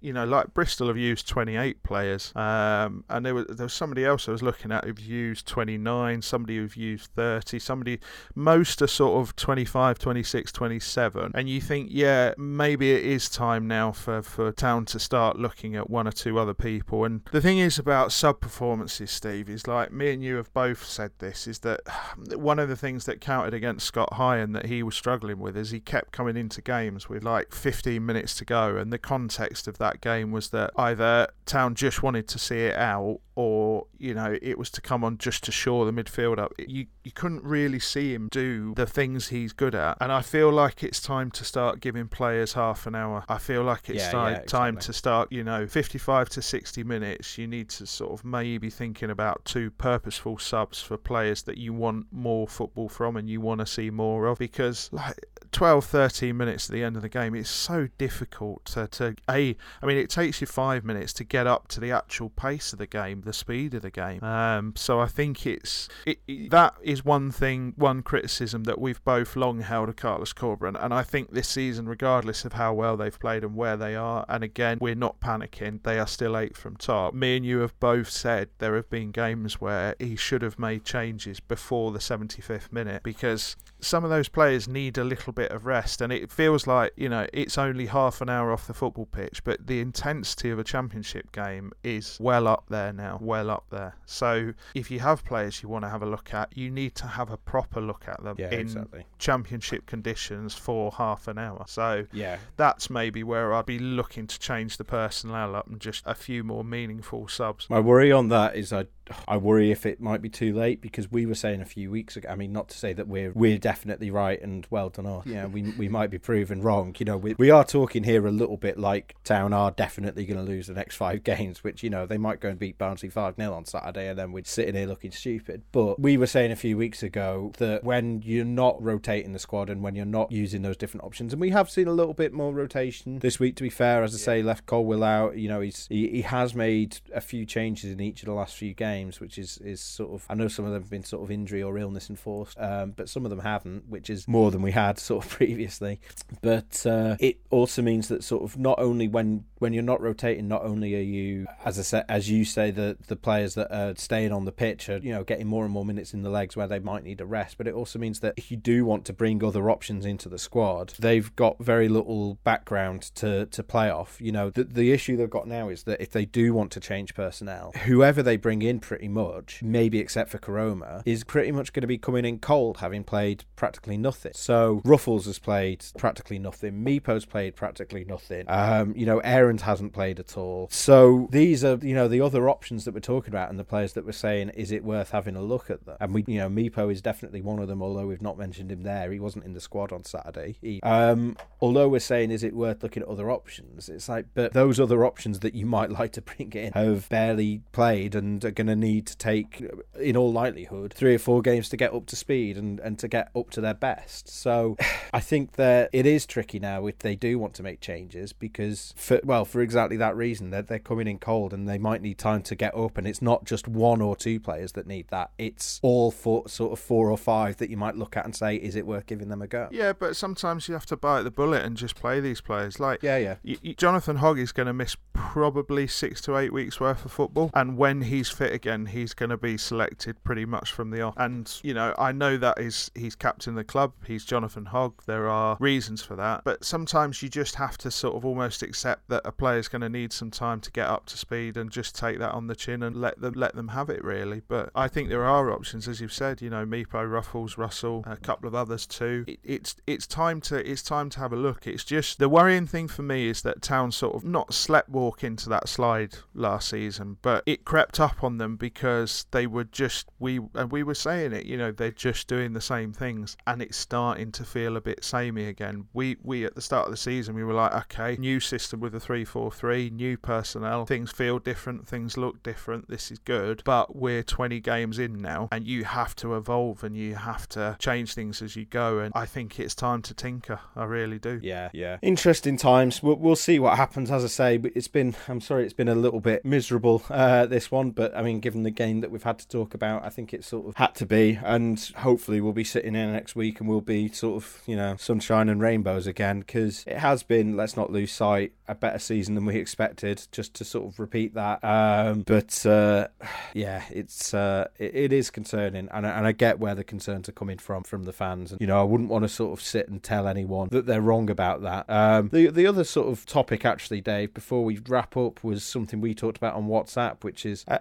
you know, like Bristol have used 28 players, um, and there was there was somebody else I was looking at who've used 29, somebody who've used 30, somebody most are sort of 25, 26, 27 and you think, yeah, maybe it is time now for, for Town to start looking at one or two other people. And the thing is about sub performances, Steve, is like me and you have both said this, is that one of the things that counted against Scott High that he was struggling with is he kept coming into games with like 15 minutes to go. And the context of that game was that either Town just wanted to see it out or you know it was to come on just to shore the midfield up. You you couldn't really see him do the things he's good at, and I feel like it's time to start giving players half an hour. I feel like it's yeah, time, yeah, exactly. time to start. You know, 55 to 60 minutes. You need to sort of maybe thinking about two purposeful subs for players that you want more football from and you want to see more of because like 12, 13 minutes at the end of the game, it's so difficult to, to a. I mean, it takes you five minutes to get up to the actual pace of the game the speed of the game. Um, so I think it's it, it, that is one thing, one criticism that we've both long held of Carlos Corberán, and I think this season, regardless of how well they've played and where they are, and again, we're not panicking. They are still eight from top. Me and you have both said there have been games where he should have made changes before the 75th minute because some of those players need a little bit of rest, and it feels like you know it's only half an hour off the football pitch, but the intensity of a championship game is well up there now, well up there. So if you have players you want to have a look at, you need to have a proper look at them yeah, in exactly. championship conditions for half an hour. So yeah, that's maybe where I'd be looking to change the personnel up and just a few more meaningful subs. My worry on that is I I worry if it might be too late because we were saying a few weeks ago. I mean, not to say that we're we're definitely right and well done. Or yeah, we we might be proven wrong. You know, we we are talking here a little bit like Town are definitely going to lose the next five games, which you know they might go and beat Barnsley five 0 on Saturday, and then we're sitting here looking stupid. But we were saying a few weeks ago that when you're not rotating the squad and when you're not using those different options, and we have seen a little bit more rotation this week. To be fair, as I say, left Colwill out. You know, he's he, he has made a few changes in each of the last few games, which is is sort of I know some of them have been sort of injury or illness enforced, um, but some of them haven't, which is more than we had sort of previously. But uh, it also means that sort of not only when when you're not rotating, not only are you, as I said, as you say, the the players that are staying on the pitch are you know getting more and more minutes in the legs where they might need a rest, but it also means that if you do want to bring other options into the squad, they've got very little background to to play off. You know, the the issue they've got now is that if they do want to change personnel, whoever they bring in pretty much, maybe except for Koroma, is pretty much going to be coming in cold, having played practically nothing. So Ruffels has played practically nothing. Mipo's played practically nothing. Um, you know, Aarons hasn't played at all. So these are, you know, the other options that we're talking about and the players that we're saying, is it worth having a look at them? And we, you know, Mipo is definitely one of them, although we've not mentioned him there. He wasn't in the squad on Saturday. Um, although we're saying, is it worth looking at other options? It's like, but those other options that you might like to bring in have barely played and are going to need to take, in all likelihood, three or four games to get up to speed and, and to get up to their best. So I think that it is tricky now if they do want to make changes because, for, well, for exactly that reason, that they're, they're coming in cold and they might need time to get up. And it's not just one or two players that need that, it's all four, sort of four or five that you might look at and say, is it worth giving them a go? Yeah, but sometimes you have to bite the bullet and just play these players. Like, yeah, yeah. Jonathan Hogg is going to miss probably six to eight weeks worth of football, and when he's fit again, he's going to be selected pretty much from the off. And you know, I know that is he's captain of the club. He's Jonathan Hogg. There are reasons for that, but sometimes you just have to sort of almost accept that a player's going to need some time to get up to speed and just take that on the chin and let them let them have it really. But I think there are options, as you've said. You know, Mipo, Ruffels, Russell, a couple of others too. It, it's it's time to it's time to have a look. It's just the worrying thing for me is that Town sort of not slept walk into that slide last season, but it crept up on them because they were just we and we were saying it. You know, they're just doing the same things, and it's starting to feel a bit samey again. We we at the start of the season we were like, okay, new system with the three four three, new personnel, things feel different, things look different. This is good, but we're 20 games in now, and you have to evolve and you have to change things as you go. And I think it's time to tinker. I really do. Yeah, yeah. Interesting times. We'll, we'll see what happens. As I say, it's been. I'm sorry, it's been a little bit miserable uh, this one, but I mean, given the game that we've had to talk about, I think it sort of had to be. And hopefully, we'll be sitting here next week and we'll be sort of you know sunshine and rainbows again because it has been. Let's not lose sight. A better season than we expected. Just to sort of repeat that. Um, but uh, yeah, it's uh, it, it is concerning, and and I get where the concerns are coming from from the fans. And you know, I wouldn't want to sort of sit and tell anyone that they're wrong about that. Um, the the other sort of topic, actually, Dave, before we wrap up, was something we talked about on WhatsApp, which is uh,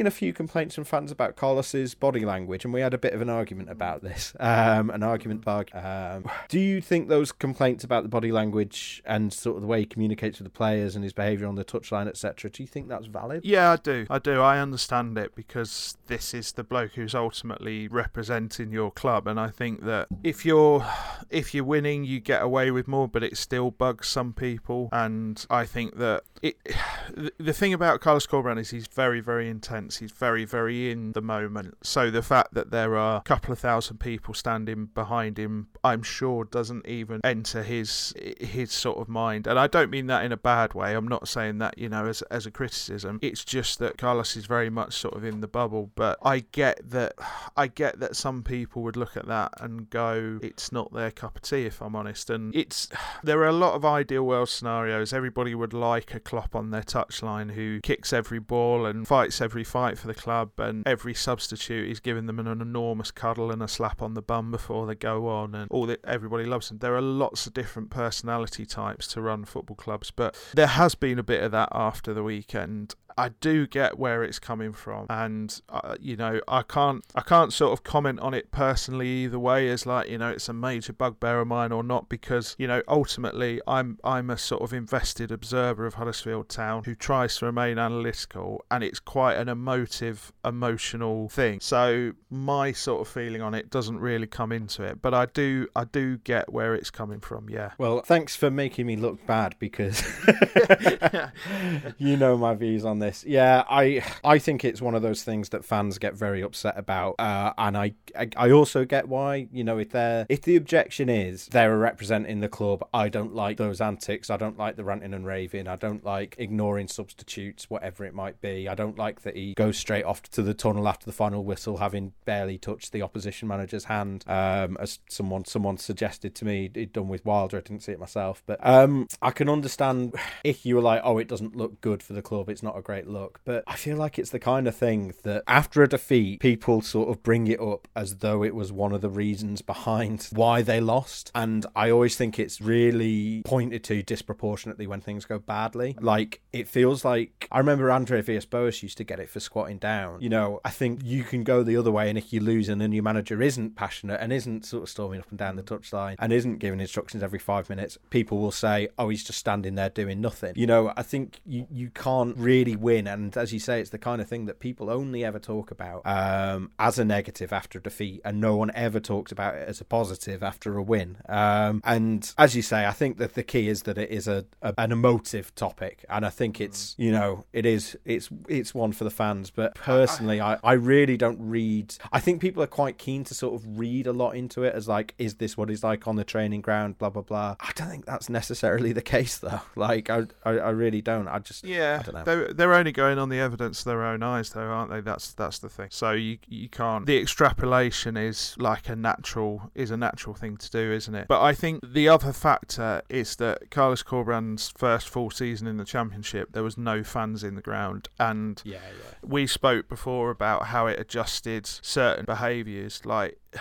seen a few complaints from fans about Carlos's body language, and we had a bit of an argument about this. Um, an argument bug. Um, do you think those complaints about the body language and sort of the way he communicates with the players and his behaviour on the touchline, etc., do you think that's valid? Yeah, I do. I do. I understand it because this is the bloke who's ultimately representing your club, and I think that if you're if you're winning, you get away with more, but it still bugs some people. And I think that it the thing about Carlos Corberán is he's very, very intense. He's very, very in the moment. So the fact that there are a couple of thousand people standing behind him, I'm sure, doesn't even enter his his sort of mind. And I don't mean that in a bad way. I'm not saying that you know as as a criticism. It's just that Carlos is very much sort of in the bubble. But I get that I get that some people would look at that and go, it's not their cup of tea. If I'm honest, and it's there are a lot of ideal world scenarios. Everybody would like a Klopp on their touchline who kicks every ball and fights every fight for the club, and every substitute is giving them an enormous cuddle and a slap on the bum before they go on, and all that everybody loves them. There are lots of different personality types to run football clubs, but there has been a bit of that after the weekend. I do get where it's coming from, and uh, you know I can't I can't sort of comment on it personally either way as like you know it's a major bugbear of mine or not because you know ultimately I'm I'm a sort of invested observer of Huddersfield Town who tries to remain analytical, and it's quite an emotive, emotional thing. So my sort of feeling on it doesn't really come into it, but I do I do get where it's coming from. Yeah. Well, thanks for making me look bad because you know my views on this. Yeah, I I think it's one of those things that fans get very upset about, uh, and I, I I also get why. You know, if they're if the objection is they're representing the club, I don't like those antics. I don't like the ranting and raving. I don't like ignoring substitutes, whatever it might be. I don't like that he goes straight off to the tunnel after the final whistle, having barely touched the opposition manager's hand, um, as someone someone suggested to me. He'd done with Wilder. I didn't see it myself, but um, I can understand if you were like, oh, it doesn't look good for the club. It's not a great look. But I feel like it's the kind of thing that after a defeat, people sort of bring it up as though it was one of the reasons behind why they lost. And I always think it's really pointed to disproportionately when things go badly. Like it feels like I remember Andre Villas-Boas used to get it for squatting down. You know, I think you can go the other way, and if you lose and then your manager isn't passionate and isn't sort of storming up and down the touchline and isn't giving instructions every five minutes, people will say, "Oh, he's just standing there doing nothing." You know, I think you you can't really win, and as you say, it's the kind of thing that people only ever talk about um, as a negative after a defeat, and no one ever talks about it as a positive after a win. Um, and as you say, I think that the key is that it is a, a an emotive topic, and I think it's you know it is it's it's one for the fans. But personally, I, I really don't read. I think people are quite keen to sort of read a lot into it as like, is this what he's like on the training ground? Blah blah blah. I don't think that's necessarily the case though. Like I I, I really don't. I just yeah. I don't know. They're, they're only going on the evidence of their own eyes, though, aren't they? That's that's the thing. So you you can't. The extrapolation is like a natural is a natural thing to do, isn't it? But I think the other factor is that Carlos Corberan's first full season in the championship, there was no fans in the ground, and yeah yeah. we spoke before about how it adjusted certain behaviours, like.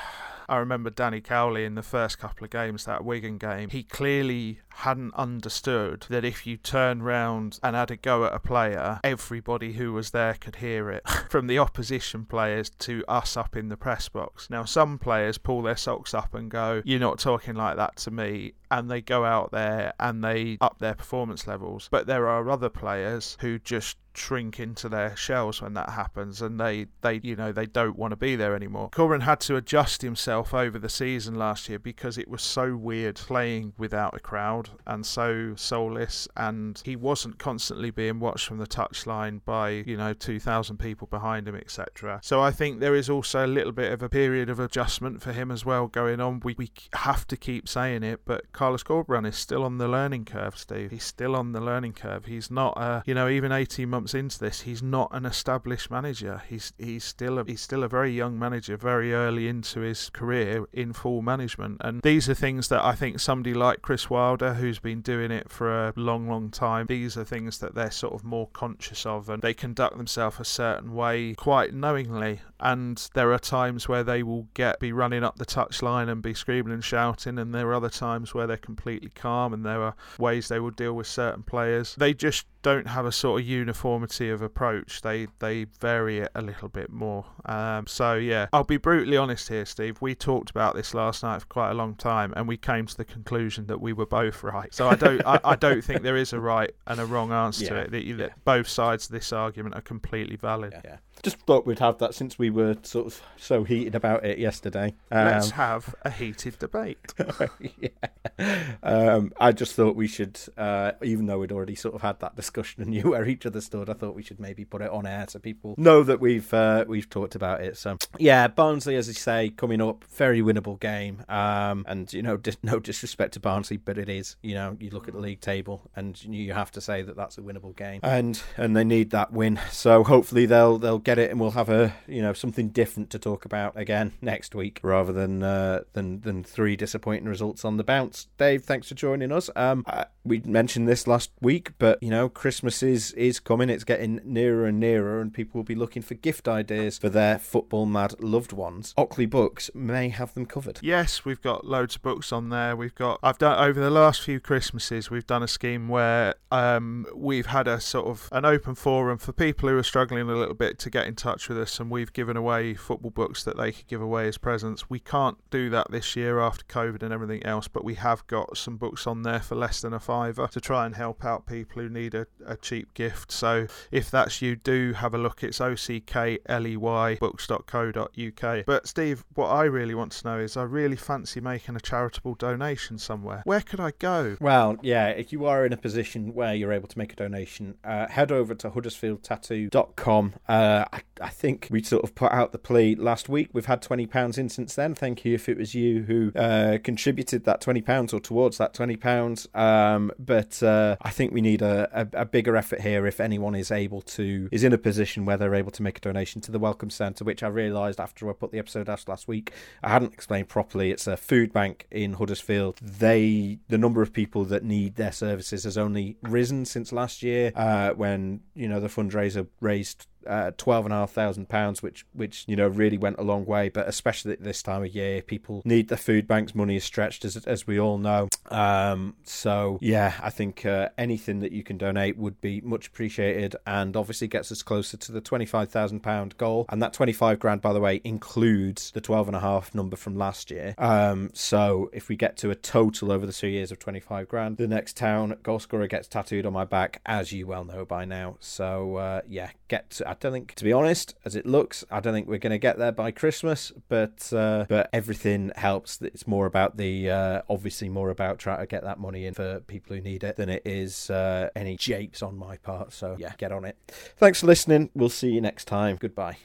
I remember Danny Cowley in the first couple of games, that Wigan game, he clearly hadn't understood that if you turned round and had a go at a player, everybody who was there could hear it, from the opposition players to us up in the press box. Now, some players pull their socks up and go, You're not talking like that to me, and they go out there and they up their performance levels. But there are other players who just shrink into their shells when that happens and they, they you know they don't want to be there anymore. Corberan had to adjust himself over the season last year because it was so weird playing without a crowd and so soulless and he wasn't constantly being watched from the touchline by you know 2000 people behind him etc. So I think there is also a little bit of a period of adjustment for him as well going on. We, we have to keep saying it but Carlos Corberan is still on the learning curve Steve. He's still on the learning curve. He's not uh, you know even 18 months into this, he's not an established manager. He's he's still a, he's still a very young manager, very early into his career in full management. And these are things that I think somebody like Chris Wilder, who's been doing it for a long, long time, these are things that they're sort of more conscious of, and they conduct themselves a certain way quite knowingly. And there are times where they will get be running up the touchline and be screaming and shouting, and there are other times where they're completely calm, and there are ways they will deal with certain players. They just don't have a sort of uniformity of approach. They they vary it a little bit more. Um, so yeah, I'll be brutally honest here, Steve. We talked about this last night for quite a long time, and we came to the conclusion that we were both right. So I don't I, I don't think there is a right and a wrong answer Yeah, to it. That, that yeah. both sides of this argument are completely valid. Yeah. Just thought we'd have that since we were sort of so heated about it yesterday. Um, Let's have a heated debate. yeah. Um, I just thought we should, uh, even though we'd already sort of had that discussion and knew where each other stood, I thought we should maybe put it on air so people know that we've uh, we've talked about it. So yeah, Barnsley, as you say, coming up, very winnable game. Um, and you know, dis- no disrespect to Barnsley, but it is. You know, you look at the league table, and you have to say that that's a winnable game, and and they need that win. So hopefully they'll they'll get it, and we'll have a you know something different to talk about again next week, rather than uh, than than three disappointing results on the bounce. Dave, thanks for joining us. Um, we mentioned this last week, but you know, Christmas is is coming. It's getting nearer and nearer, and people will be looking for gift ideas for their football mad loved ones. Ockley Books may have them covered. Yes, we've got loads of books on there. We've got I've done over the last few Christmases. We've done a scheme where um, we've had a sort of an open forum for people who are struggling a little bit to get in touch with us, and we've given away football books that they could give away as presents. We can't do that this year after COVID and everything else, but we have got some books on there for less than a fiver to try and help out people who need a, a cheap gift. So if that's you, do have a look. It's O C K L E Y books.co.uk. But Steve, what I really want to know is I really fancy making a charitable donation somewhere. Where could I go? Well, yeah, if you are in a position where you're able to make a donation, uh, head over to huddersfieldtattoo.com. Uh, I, I think we sort of put out the plea last week. We've had £20 in since then. Thank you if it was you who uh, contributed that £20 pounds or towards that twenty pounds. Um, but uh, I think we need a, a, a, bigger effort here if anyone is able to is in a position where they're able to make a donation to the Welcome Centre, which I realised after I put the episode out last week I hadn't explained properly. It's a food bank in Huddersfield. They the number of people that need their services has only risen since last year uh, when you know the fundraiser raised uh, twelve and a half thousand pounds, which which you know really went a long way. But especially at this time of year, people need the food bank's money is stretched, as as we all know. Um, so yeah, I think uh, anything that you can donate would be much appreciated, and obviously gets us closer to the twenty five thousand pound goal. And that twenty five grand, by the way, includes the twelve and a half number from last year. Um, so if we get to a total over the two years of twenty five grand, the next town goal scorer gets tattooed on my back, as you well know by now. So uh, yeah, get. To, I don't think, to be honest, as it looks, I don't think we're going to get there by Christmas. But uh, but everything helps. It's more about the uh, obviously more about trying to get that money in for people who need it than it is uh, any japes on my part. So yeah, get on it. Thanks for listening. We'll see you next time. Goodbye.